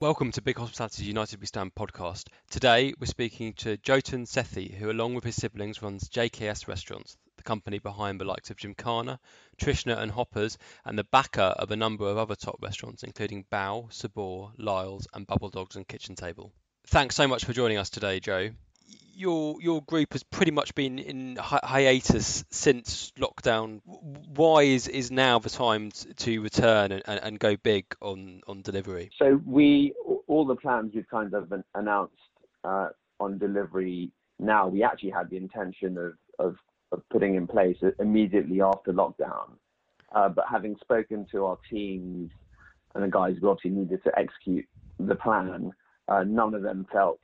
Welcome to Big Hospitality United We Stand podcast. Today we're speaking to Jyotin Sethi, who along with his siblings runs JKS Restaurants, the company behind the likes of Gymkhana, Trishna and Hoppers, and the backer of a number of other top restaurants, including Bao, Sabor, Lyle's, and Bubbledogs and Kitchen Table. Thanks so much for joining us today, Joe your your group has pretty much been in hi- hiatus since lockdown. Why is, is now the time to return and, and, go big on, on delivery? So we all the plans we've kind of announced uh, on delivery now. We actually had the intention of, of, of putting in place immediately after lockdown, uh, but having spoken to our teams and the guys who obviously needed to execute the plan, uh, none of them felt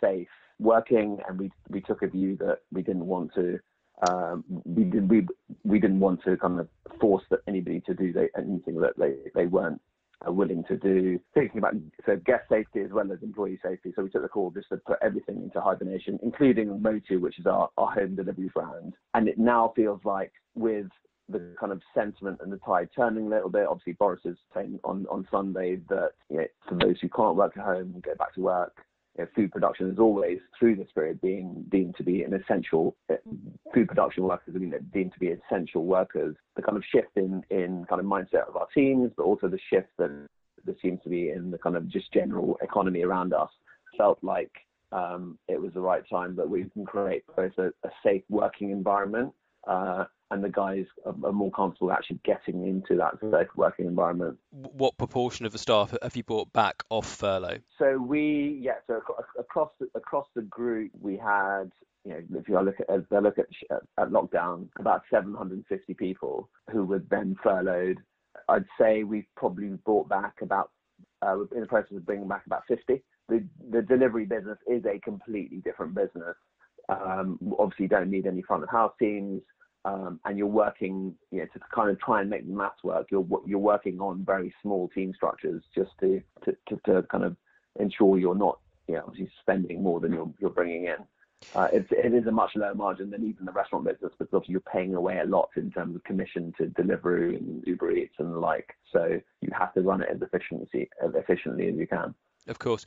safe working, and we we took a view that we didn't want to um, we did we we didn't want to kind of force that anybody to do anything that they they weren't uh, willing to do. Thinking about so guest safety as well as employee safety, so we took the call just to put everything into hibernation, including Motu, which is our, our home delivery brand. And it now feels like with the kind of sentiment and the tide turning a little bit. Obviously, Boris is saying on, on Sunday that you know, for those who can't work at home, go back to work you know, food production is always through this period being deemed to be an essential uh, food production workers are deemed to be essential workers. The kind of shift in in kind of mindset of our teams, but also the shift that there seems to be in the kind of just general economy around us, felt like um, it was the right time that we can create both a, a safe working environment uh, and the guys are, more comfortable actually getting into that safe working environment. What proportion of the staff have you brought back off furlough? So we, yeah, so across the, across the group, we had, you know, if you look at, I look at, at lockdown, about 750 people who were then furloughed. I'd say we've probably brought back about, uh, in the process of bringing back about 50. The, the delivery business is a completely different business. Um, obviously, you don't need any front of house teams um, and you're working, you know, to kind of try and make the maths work, you're you're working on very small team structures just to to, to, to kind of ensure you're not, you know, obviously spending more than you're you're bringing in. Uh, it, it is a much lower margin than even the restaurant business, because obviously you're paying away a lot in terms of commission to Deliveroo and Uber Eats and the like. So you have to run it as efficiency as efficiently as you can. Of course.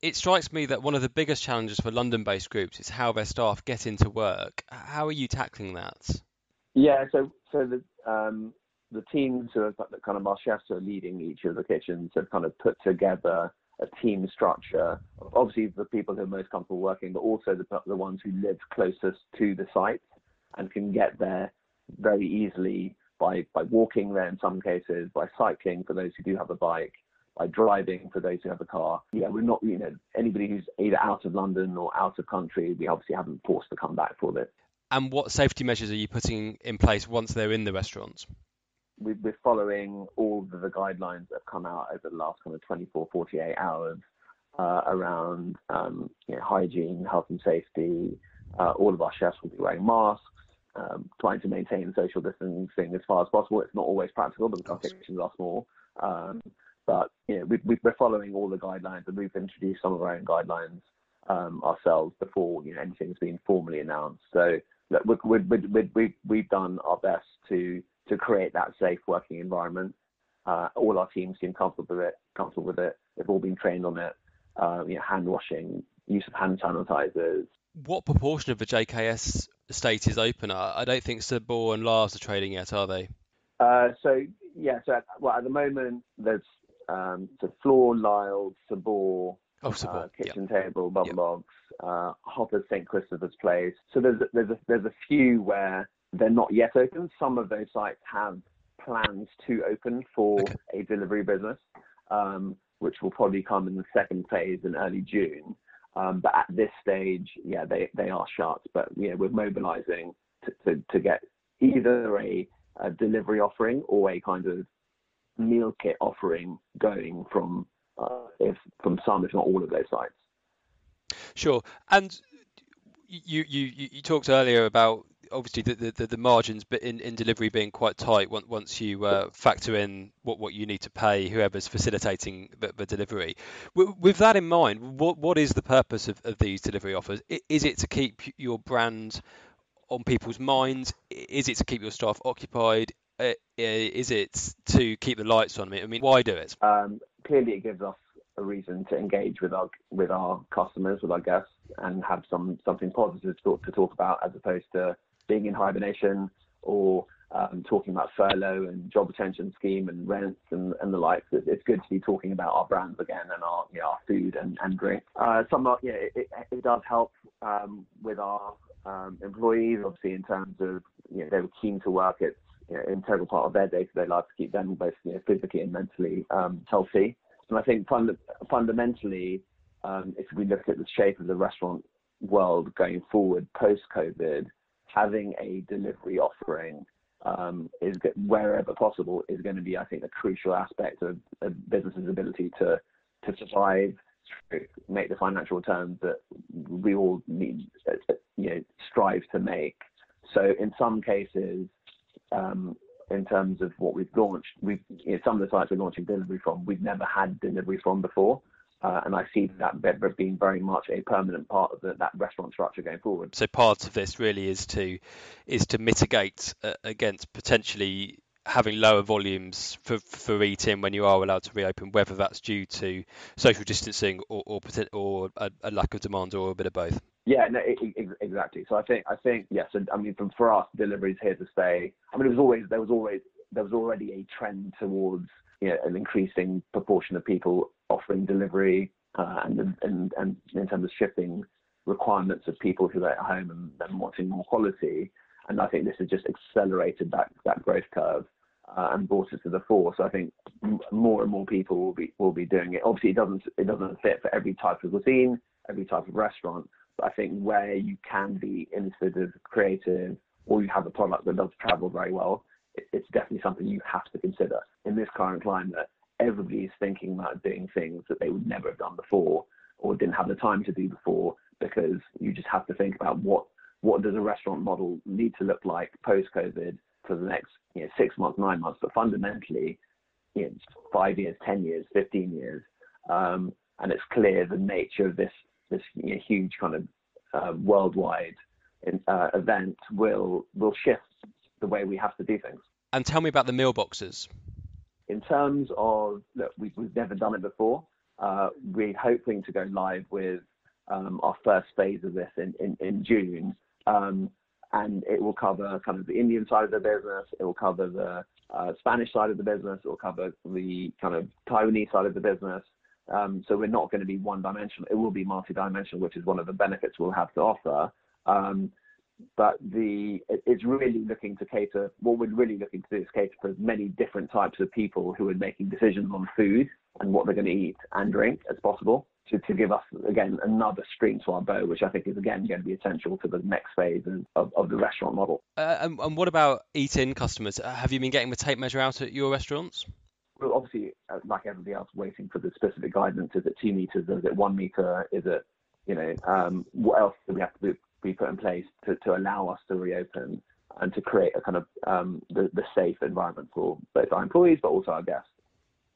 It strikes me that one of the biggest challenges for London-based groups is how their staff get into work. How are you tackling that? Yeah, so so the um, the teams who are kind of our chefs are leading each of the kitchens have kind of put together a team structure. Obviously, the people who are most comfortable working, but also the the ones who live closest to the site and can get there very easily by by walking there in some cases, by cycling for those who do have a bike, by driving for those who have a car. Yeah, we're not, you know, anybody who's either out of London or out of country, we obviously haven't forced to come back for this. And what safety measures are you putting in place once they're in the restaurants? We're following all of the guidelines that have come out over the last kind of 24, 48 hours uh, around um, you know, hygiene, health and safety. Uh, all of our chefs will be wearing masks, um, trying to maintain social distancing as far as possible. It's not always practical because our kitchens are small. Um, but you know, we, are following all the guidelines and we've introduced some of our own guidelines um, ourselves before you know, anything's been formally announced. So we, we, we, we've done our best to to create that safe working environment. Uh, all our teams seem comfortable with it. Comfortable with it. They've all been trained on it. Uh, you know, hand washing, use of hand sanitizers. What proportion of the JKS estate is open? I don't think Sabor and Lars are trading yet, are they? Uh, so yeah, so at, well at the moment there's um, the floor, Lyle, Sabor, Oh, uh, kitchen yep. table, bubble yep. box, uh, Hopper's St Christopher's Place. So there's a, there's a, there's a few where they're not yet open. Some of those sites have plans to open for okay. a delivery business, um, which will probably come in the second phase in early June. Um, but at this stage, yeah, they, they are shut. But yeah, we're mobilizing to, to, to get either a, a delivery offering or a kind of meal kit offering going from uh, if from some, if not all of those sites. Sure, and you you you talked earlier about obviously the, the, the margins but in, in delivery being quite tight once you uh, factor in what, what you need to pay whoever's facilitating the, the delivery. With that in mind, what what is the purpose of, of these delivery offers? Is it to keep your brand on people's minds? Is it to keep your staff occupied? Uh, is it to keep the lights on? I mean, why do it? Um, clearly it gives us a reason to engage with our with our customers, with our guests, and have some something positive to talk, to talk about, as opposed to being in hibernation or um, talking about furlough and job retention scheme and rents and, and the like. It's, good to be talking about our brands again and our you know, our food and, and drink. Uh, some yeah, it, it, it does help um, with our um, employees, obviously in terms of you know they were keen to work. It's you know, integral part of their day-to-day life to keep them both you know, physically and mentally um, healthy. And I think fund- fundamentally, um, if we look at the shape of the restaurant world going forward post-COVID, having a delivery offering um, is wherever possible is going to be, I think, a crucial aspect of a business's ability to to survive, make the financial returns that we all need, you know, strive to make. So in some cases, um, in terms of what we've launched, we've you know, some of the sites we're launching delivery from, we've never had delivery from before. Uh, and I see that being very much a permanent part of the, that restaurant structure going forward. So part of this really is to is to mitigate uh, against potentially having lower volumes for for eating when you are allowed to reopen, whether that's due to social distancing or or, or a, a lack of demand or a bit of both. Yeah, no, exactly. So I think I think yes. I mean, from for us, delivery is here to stay. I mean, it was always there was always there was already a trend towards you know, an increasing proportion of people offering delivery uh, and, and and in terms of shifting requirements of people who are at home and wanting more quality. And I think this has just accelerated that that growth curve uh, and brought us to the fore. So I think m- more and more people will be will be doing it. Obviously, it doesn't it doesn't fit for every type of cuisine, every type of restaurant. I think where you can be innovative, creative, or you have a product that does travel very well, it's definitely something you have to consider in this current climate. Everybody is thinking about doing things that they would never have done before or didn't have the time to do before because you just have to think about what what does a restaurant model need to look like post COVID for the next you know, six months, nine months, but fundamentally, you know, five years, ten years, fifteen years, um, and it's clear the nature of this this you know, huge kind of uh, worldwide uh, event will will shift the way we have to do things. And tell me about the meal boxes. In terms of, look, we've, we've never done it before. Uh, we're hoping to go live with um, our first phase of this in, in, in June. Um, and it will cover kind of the Indian side of the business. It will cover the uh, Spanish side of the business. It will cover the kind of Taiwanese side of the business. Um, so we're not going to be one dimensional. It will be multi-dimensional, which is one of the benefits we'll have to offer. Um, but the it's really looking to cater. What we're really looking to do is cater for many different types of people who are making decisions on food and what they're going to eat and drink as possible. To, to give us again another string to our bow, which I think is again going to be essential to the next phase of, of the restaurant model. Uh, and, and, what about eat-in customers? Uh, have you been getting the tape measure out at your restaurants? Obviously, uh, like everybody else, waiting for the specific guidance. Is it two meters? Is it one meter? Is it you know um, what else do we have to be put in place to, to allow us to reopen and to create a kind of um, the, the safe environment for both our employees but also our guests.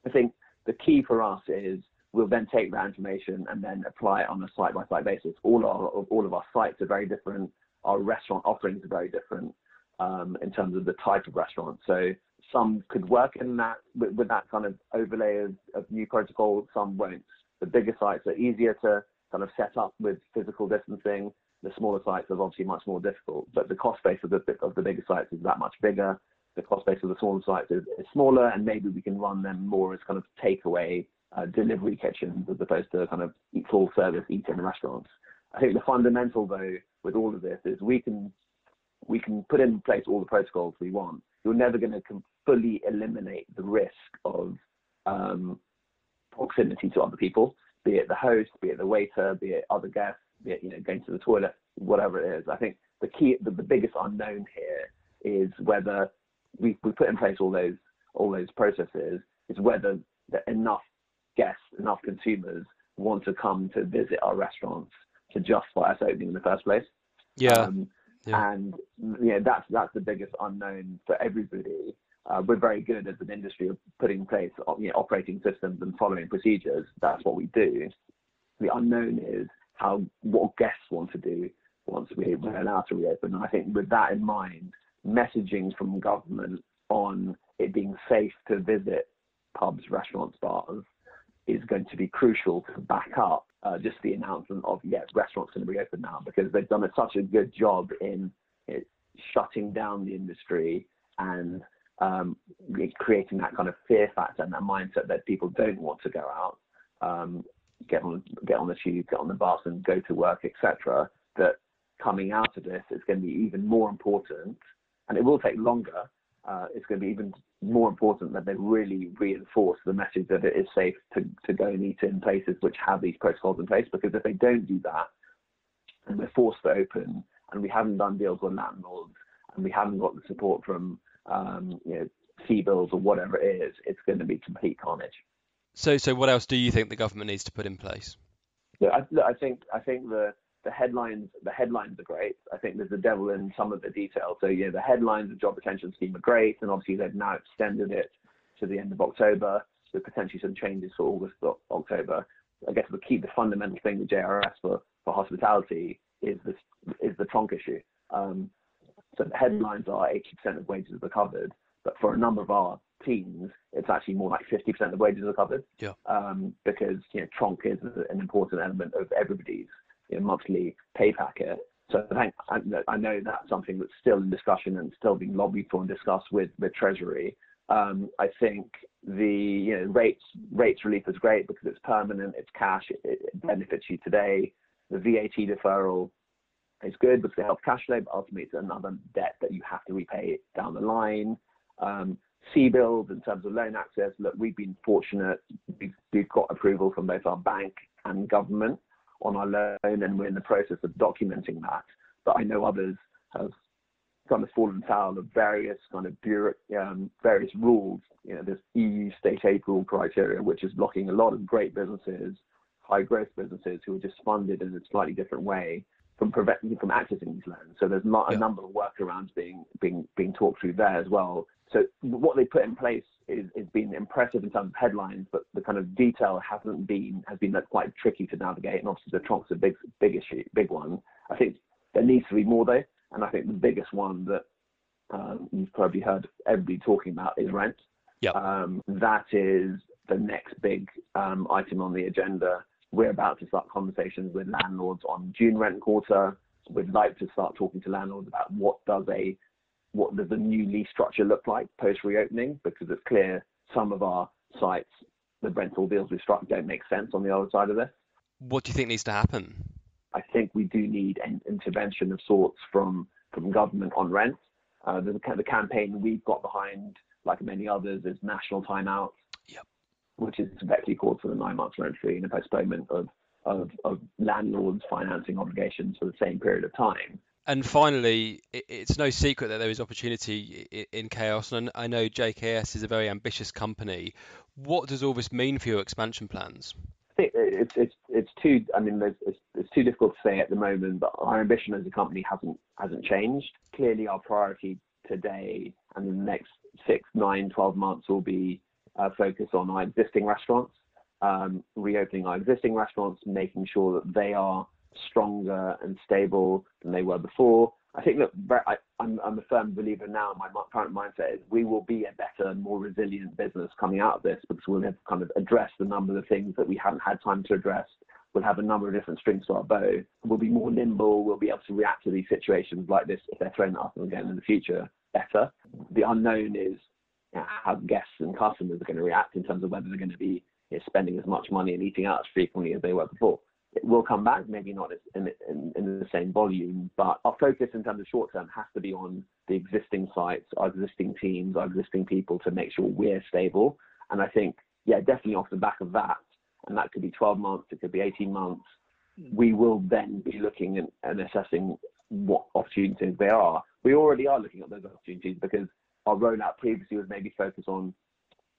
I think the key for us is we'll then take that information and then apply it on a site by site basis. All our all of our sites are very different. Our restaurant offerings are very different um, in terms of the type of restaurant. So some could work in that with, with that kind of overlay of, of new protocols. Some won't. The bigger sites are easier to kind of set up with physical distancing. The smaller sites are obviously much more difficult, but the cost base of the of the bigger sites is that much bigger. The cost base of the smaller sites is, is smaller, and maybe we can run them more as kind of takeaway uh, delivery kitchens as opposed to kind of full service eating restaurants. I think the fundamental though with all of this is we can we can put in place all the protocols we want. You're never going to fully eliminate the risk of um, proximity to other people, be it the host, be it the waiter, be it other guests be it you know, going to the toilet, whatever it is. I think the key, the, the biggest unknown here is whether we we put in place all those all those processes is whether enough guests, enough consumers want to come to visit our restaurants to justify us opening in the first place. Yeah. Um, yeah. And know that's that's the biggest unknown for everybody. Uh, we're very good as an industry of putting in place you know, operating systems and following procedures. That's what we do. The unknown is how what guests want to do once we're allowed to reopen. And I think with that in mind, messaging from government on it being safe to visit pubs, restaurants, bars is going to be crucial to back up uh, just the announcement of yeah, restaurants going to be open now because they've done a, such a good job in shutting down the industry and um, creating that kind of fear factor and that mindset that people don't want to go out, um, get on get on the tube, get on the bus, and go to work, etc. That coming out of this is going to be even more important, and it will take longer. Uh, it's going to be even more important that they really reinforce the message that it is safe to, to go and eat in places which have these protocols in place. Because if they don't do that, and we're forced to open, and we haven't done deals with landlords, and we haven't got the support from um, you know CBILS or whatever it is, it's going to be complete carnage. So, so what else do you think the government needs to put in place? Yeah, I, I think I think the the headlines the headlines are great. I think there's a devil in some of the details. So yeah, the headlines of job retention scheme are great, and obviously they've now extended it to the end of October with potentially some changes for August or October. I guess the key, the fundamental thing with JRS for, for hospitality is this is the tronc issue. Um, so the headlines are 80% of wages are covered, but for a number of our teams, it's actually more like 50% of wages are covered. Yeah. Um, because you know tronc is an important element of everybody's monthly pay packet. So I think I know that's something that's still in discussion and still being lobbied for and discussed with the Treasury. Um, I think the you know, rates rates relief is great because it's permanent, it's cash, it, it benefits you today. The VAT deferral is good because it helps cash flow, but ultimately it's another debt that you have to repay down the line. Um, CBILS in terms of loan access, look, we've been fortunate. We've, we've got approval from both our bank and government on our loan, and we're in the process of documenting that. But I know others have kind of fallen foul of various kind of bureau, um, various rules. You know, this EU state aid rule criteria, which is blocking a lot of great businesses, high growth businesses who are just funded in a slightly different way from preventing from accessing these loans. So there's not yeah. a number of workarounds being being being talked through there as well. So what they put in place is, is been impressive in terms of headlines, but the kind of detail hasn't been has been quite tricky to navigate. And obviously the tronc's a big big issue, big one. I think there needs to be more though, and I think the biggest one that um, you've probably heard everybody talking about is rent. Yeah. Um, that is the next big um, item on the agenda. We're about to start conversations with landlords on June rent quarter. We'd like to start talking to landlords about what does a what does the new lease structure look like post reopening? Because it's clear some of our sites, the rental deals we've struck don't make sense on the other side of this. What do you think needs to happen? I think we do need an intervention of sorts from from government on rent. Uh, the, the campaign we've got behind, like many others, is national timeout, yep. which is effectively called for the nine months rent free and a postponement of, of, of landlords' financing obligations for the same period of time. And finally, it's no secret that there is opportunity in chaos, and I know JKS is a very ambitious company. What does all this mean for your expansion plans? I think it's it's it's too. I mean, it's, it's too difficult to say at the moment. But our ambition as a company hasn't hasn't changed. Clearly, our priority today and the next six, nine, 12 months will be uh, focus on our existing restaurants, um, reopening our existing restaurants, making sure that they are stronger and stable than they were before. I think that I, am a firm believer now. My current mindset is we will be a better, more resilient business coming out of this because we'll have kind of addressed a number of things that we haven't had time to address. We'll have a number of different strings to our bow. We'll be more nimble. We'll be able to react to these situations like this if they're thrown at us again in the future better. The unknown is you know, how guests and customers are going to react in terms of whether they're going to be you know, spending as much money and eating out as frequently as they were before will come back, maybe not in, in, in, the same volume, but our focus in terms of short term has to be on the existing sites, our existing teams, our existing people to make sure we're stable. And I think, yeah, definitely off the back of that, and that could be 12 months, it could be 18 months, mm. we will then be looking and, and assessing what opportunities there are. We already are looking at those opportunities because our rollout previously was maybe focused on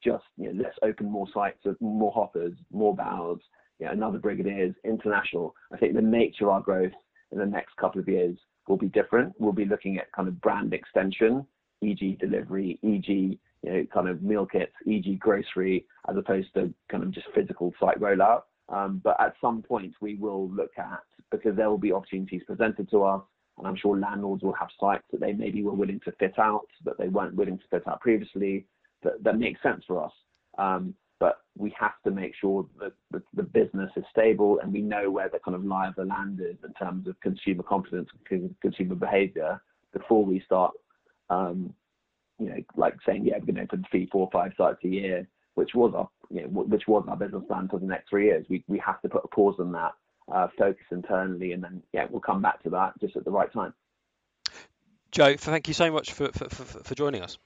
just, you know, let's open more sites, more hoppers, more Baos, another Brigadier's international. I think the nature of our growth in the next couple of years will be different. We'll be looking at kind of brand extension, e.g. delivery, e.g. you know kind of meal kits, e.g. grocery, as opposed to kind of just physical site rollout. Um, but at some point we will look at because there will be opportunities presented to us, and I'm sure landlords will have sites that they maybe were willing to fit out that they weren't willing to fit out previously that, that makes sense for us. Um, but we have to make sure that the, the business is stable and we know where the kind of lie of the land is in terms of consumer confidence, consumer behavior before we start, um, you know, like saying, yeah, we're going to open three, four, five sites a year, which was our, you know, which was our business plan for the next three years. We we have to put a pause on that, uh, focus internally, and then yeah, we'll come back to that just at the right time. Joe, thank you so much for, for, for, for joining us.